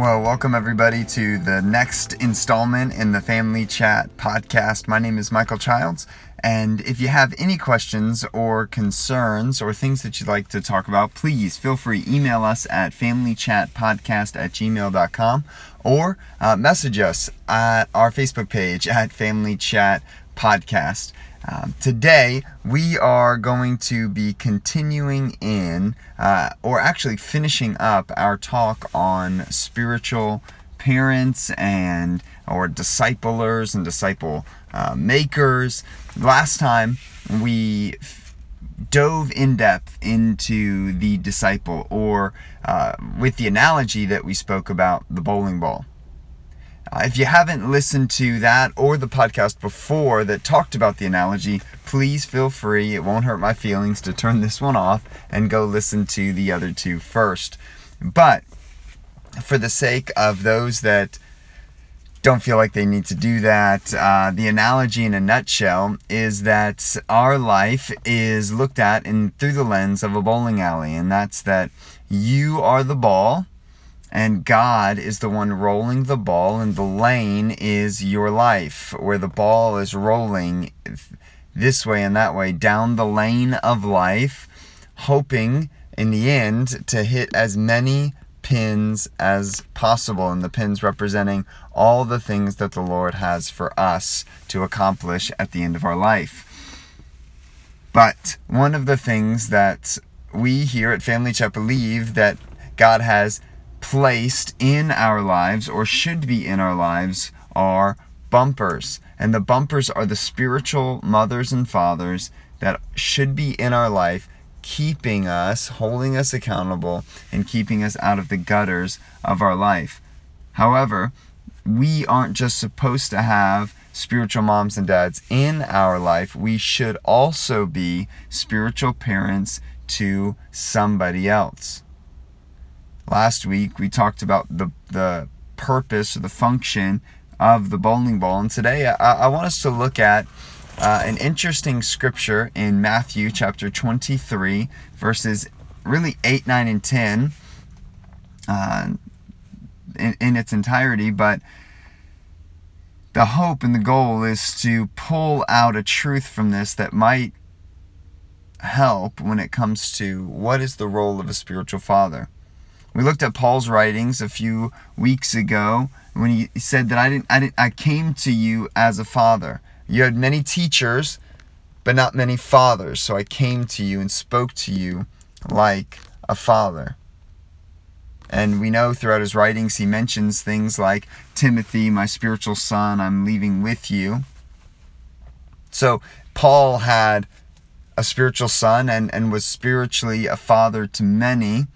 Well, welcome everybody to the next installment in the Family Chat podcast. My name is Michael Childs, and if you have any questions or concerns or things that you'd like to talk about, please feel free email us at familychatpodcast at gmail.com or uh, message us at our Facebook page at Family Chat Podcast. Um, today, we are going to be continuing in, uh, or actually finishing up, our talk on spiritual parents and or disciplers and disciple uh, makers. Last time we f- dove in depth into the disciple, or uh, with the analogy that we spoke about the bowling ball. Uh, if you haven't listened to that or the podcast before that talked about the analogy, please feel free. It won't hurt my feelings to turn this one off and go listen to the other two first. But for the sake of those that don't feel like they need to do that, uh, the analogy in a nutshell is that our life is looked at in through the lens of a bowling alley, and that's that you are the ball and God is the one rolling the ball, and the lane is your life, where the ball is rolling this way and that way down the lane of life, hoping in the end to hit as many pins as possible, and the pins representing all the things that the Lord has for us to accomplish at the end of our life. But one of the things that we here at Family Chat believe that God has placed in our lives or should be in our lives are bumpers. And the bumpers are the spiritual mothers and fathers that should be in our life, keeping us, holding us accountable, and keeping us out of the gutters of our life. However, we aren't just supposed to have spiritual moms and dads in our life, we should also be spiritual parents to somebody else. Last week we talked about the the purpose or the function of the bowling ball, and today I, I want us to look at uh, an interesting scripture in Matthew chapter 23, verses really 8, 9, and 10 uh, in, in its entirety, but the hope and the goal is to pull out a truth from this that might help when it comes to what is the role of a spiritual father. We looked at Paul's writings a few weeks ago when he said that I didn't I didn't I came to you as a father. You had many teachers, but not many fathers, so I came to you and spoke to you like a father. And we know throughout his writings he mentions things like Timothy, my spiritual son, I'm leaving with you. So Paul had a spiritual son and, and was spiritually a father to many.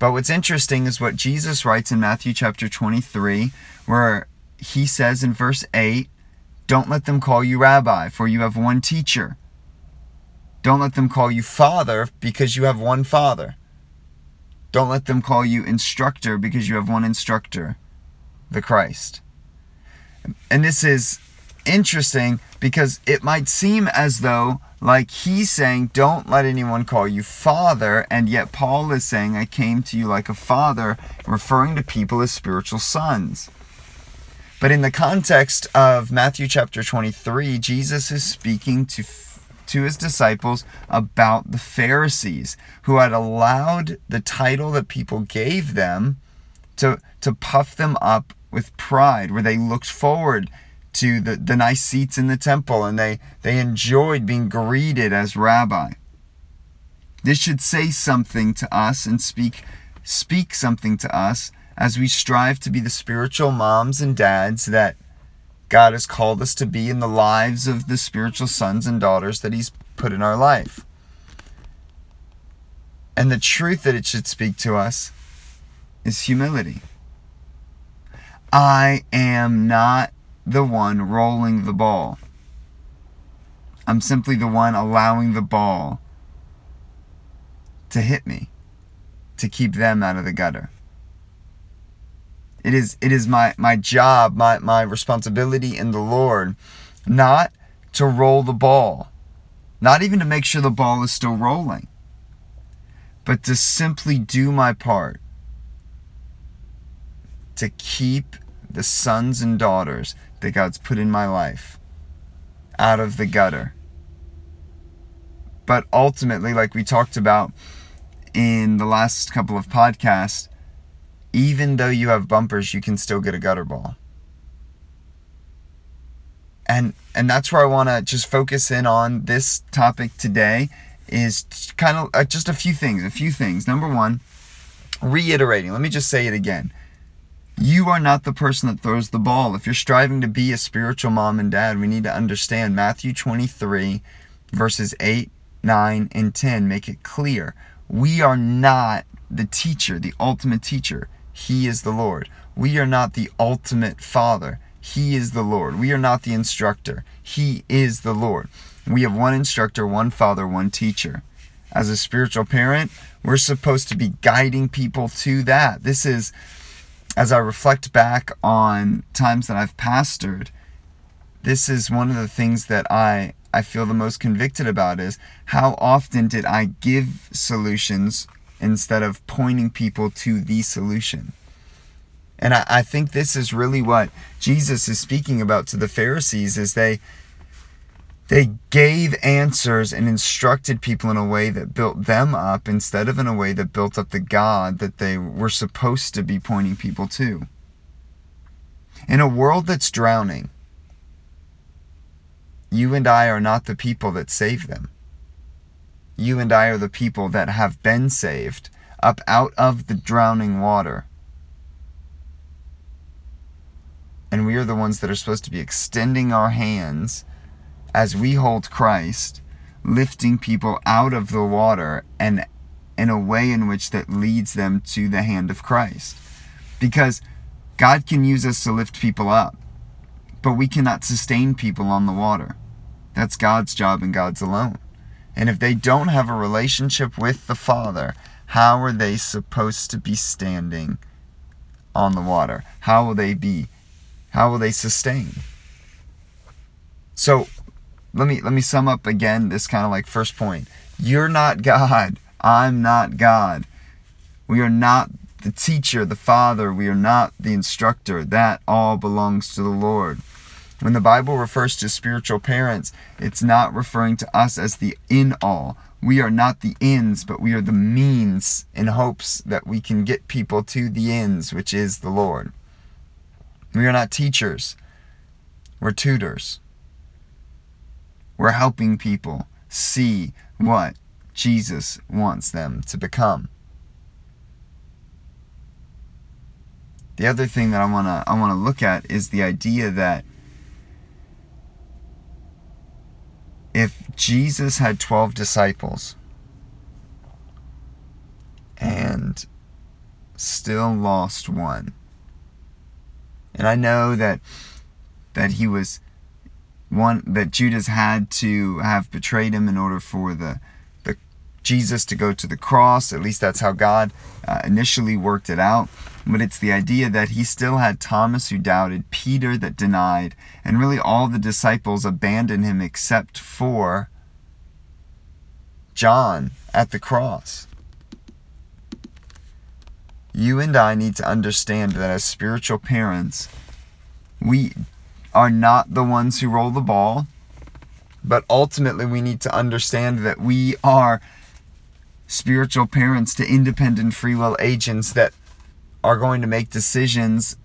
But what's interesting is what Jesus writes in Matthew chapter 23, where he says in verse 8, Don't let them call you rabbi, for you have one teacher. Don't let them call you father, because you have one father. Don't let them call you instructor, because you have one instructor, the Christ. And this is interesting because it might seem as though like he's saying don't let anyone call you father and yet paul is saying i came to you like a father referring to people as spiritual sons. But in the context of matthew chapter 23 jesus is speaking to to his disciples about the pharisees who had allowed the title that people gave them to to puff them up with pride where they looked forward to the, the nice seats in the temple and they, they enjoyed being greeted as rabbi. This should say something to us and speak speak something to us as we strive to be the spiritual moms and dads that God has called us to be in the lives of the spiritual sons and daughters that He's put in our life. And the truth that it should speak to us is humility. I am not the one rolling the ball. I'm simply the one allowing the ball to hit me, to keep them out of the gutter. It is it is my, my job, my, my responsibility in the Lord, not to roll the ball, not even to make sure the ball is still rolling, but to simply do my part to keep the sons and daughters that God's put in my life out of the gutter. But ultimately, like we talked about in the last couple of podcasts, even though you have bumpers, you can still get a gutter ball. And and that's where I want to just focus in on this topic today is kind of uh, just a few things, a few things. Number 1, reiterating. Let me just say it again. You are not the person that throws the ball. If you're striving to be a spiritual mom and dad, we need to understand Matthew 23 verses 8, 9 and 10 make it clear. We are not the teacher, the ultimate teacher. He is the Lord. We are not the ultimate father. He is the Lord. We are not the instructor. He is the Lord. We have one instructor, one father, one teacher. As a spiritual parent, we're supposed to be guiding people to that. This is, as I reflect back on times that I've pastored, this is one of the things that I, I feel the most convicted about is how often did I give solutions instead of pointing people to the solution. And I, I think this is really what Jesus is speaking about to the Pharisees is they they gave answers and instructed people in a way that built them up instead of in a way that built up the God that they were supposed to be pointing people to. In a world that's drowning, you and I are not the people that save them you and I are the people that have been saved up out of the drowning water. And we are the ones that are supposed to be extending our hands as we hold Christ, lifting people out of the water and in a way in which that leads them to the hand of Christ. Because God can use us to lift people up, but we cannot sustain people on the water. That's God's job and God's alone. And if they don't have a relationship with the Father, how are they supposed to be standing on the water? How will they be? How will they sustain? So let me let me sum up again this kind of like first point. You're not God. I'm not God. We are not the teacher, the father. We are not the instructor. That all belongs to the Lord. When the Bible refers to spiritual parents, it's not referring to us as the in all. We are not the ends, but we are the means in hopes that we can get people to the ends, which is the Lord. We are not teachers, we're tutors. We're helping people see what Jesus wants them to become. The other thing that I want to I want to look at is the idea that if Jesus had 12 disciples and still lost one, and I know that that he was one that Judas had to have betrayed him in order for the the Jesus to go to the cross. At least that's how God uh, initially worked it out. But it's the idea that he still had Thomas who doubted, Peter that denied, and really all the disciples abandoned him except for John at the cross. You and I need to understand that as spiritual parents, we are not the ones who roll the ball, but ultimately we need to understand that we are spiritual parents to independent free will agents that are going to make decisions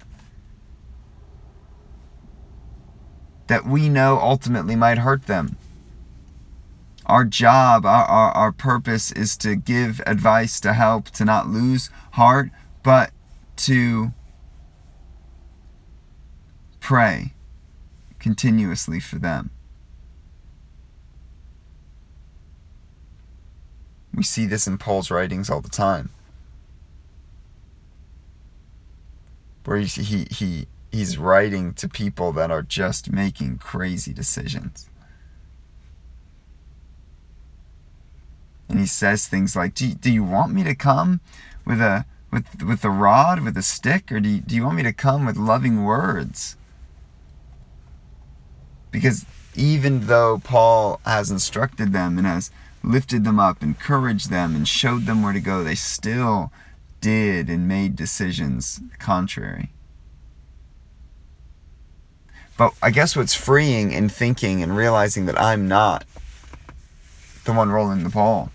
that we know ultimately might hurt them. Our job, our, our, our purpose is to give advice, to help, to not lose heart, but to pray continuously for them. We see this in Paul's writings all the time. where he, he, he he's writing to people that are just making crazy decisions. And he says things like, do, do you want me to come with a with with a rod, with a stick, or do you, do you want me to come with loving words? Because even though Paul has instructed them and has lifted them up, encouraged them, and showed them where to go, they still did and made decisions contrary. But I guess what's freeing in thinking and realizing that I'm not the one rolling the ball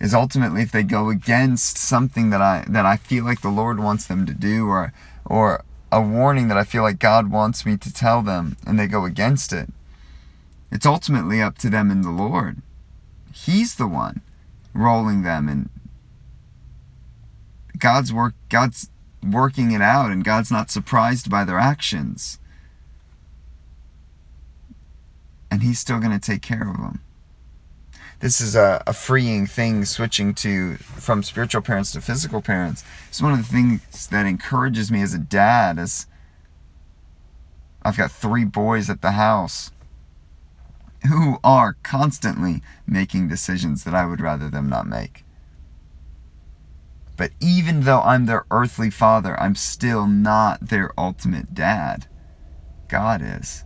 is ultimately if they go against something that I that I feel like the Lord wants them to do or or a warning that I feel like God wants me to tell them and they go against it. It's ultimately up to them and the Lord. He's the one rolling them and God's work God's working it out and God's not surprised by their actions. And he's still going to take care of them. This is a, a freeing thing switching to from spiritual parents to physical parents. It's one of the things that encourages me as a dad as I've got three boys at the house who are constantly making decisions that I would rather them not make. But even though I'm their earthly father, I'm still not their ultimate dad. God is.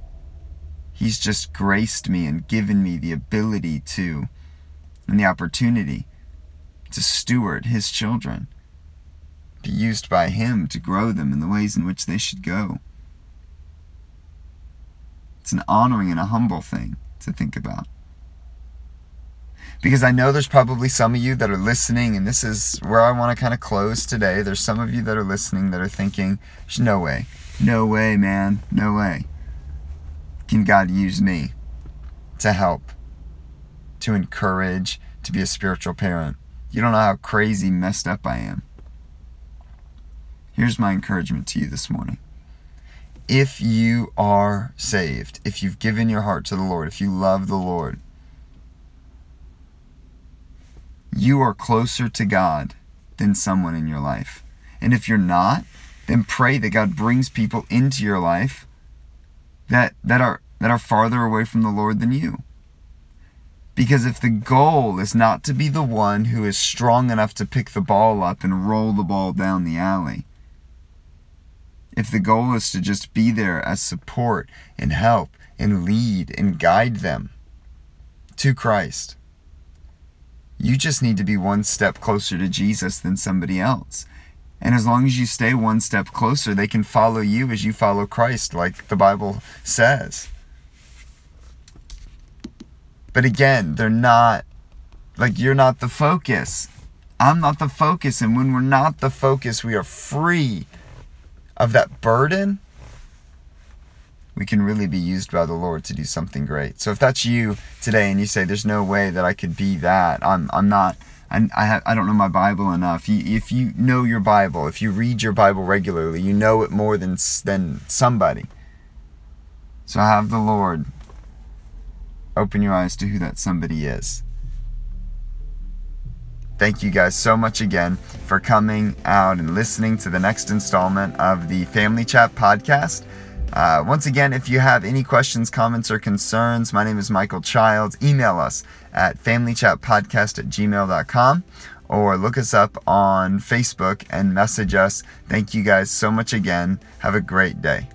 He's just graced me and given me the ability to, and the opportunity to steward His children, be used by Him to grow them in the ways in which they should go. It's an honoring and a humble thing to think about because I know there's probably some of you that are listening, and this is where I want to kind of close today. There's some of you that are listening that are thinking, there's no way, no way, man, no way. Can God use me to help, to encourage, to be a spiritual parent? You don't know how crazy messed up I am. Here's my encouragement to you this morning. If you are saved, if you've given your heart to the Lord, if you love the Lord, you are closer to God than someone in your life. And if you're not, then pray that God brings people into your life that that are that are farther away from the Lord than you. Because if the goal is not to be the one who is strong enough to pick the ball up and roll the ball down the alley, if the goal is to just be there as support and help and lead and guide them to Christ, you just need to be one step closer to Jesus than somebody else. And as long as you stay one step closer, they can follow you as you follow Christ, like the Bible says. But again, they're not, like, you're not the focus. I'm not the focus. And when we're not the focus, we are free of that burden we can really be used by the Lord to do something great. So if that's you today and you say, "There's no way that I could be that," I'm I'm not. I I, have, I don't know my Bible enough. You, if you know your Bible, if you read your Bible regularly, you know it more than than somebody. So have the Lord open your eyes to who that somebody is. Thank you guys so much again for coming out and listening to the next installment of the Family Chat podcast. Uh, once again, if you have any questions, comments, or concerns, my name is Michael Childs. Email us at familychatpodcast at gmail.com or look us up on Facebook and message us. Thank you guys so much again. Have a great day.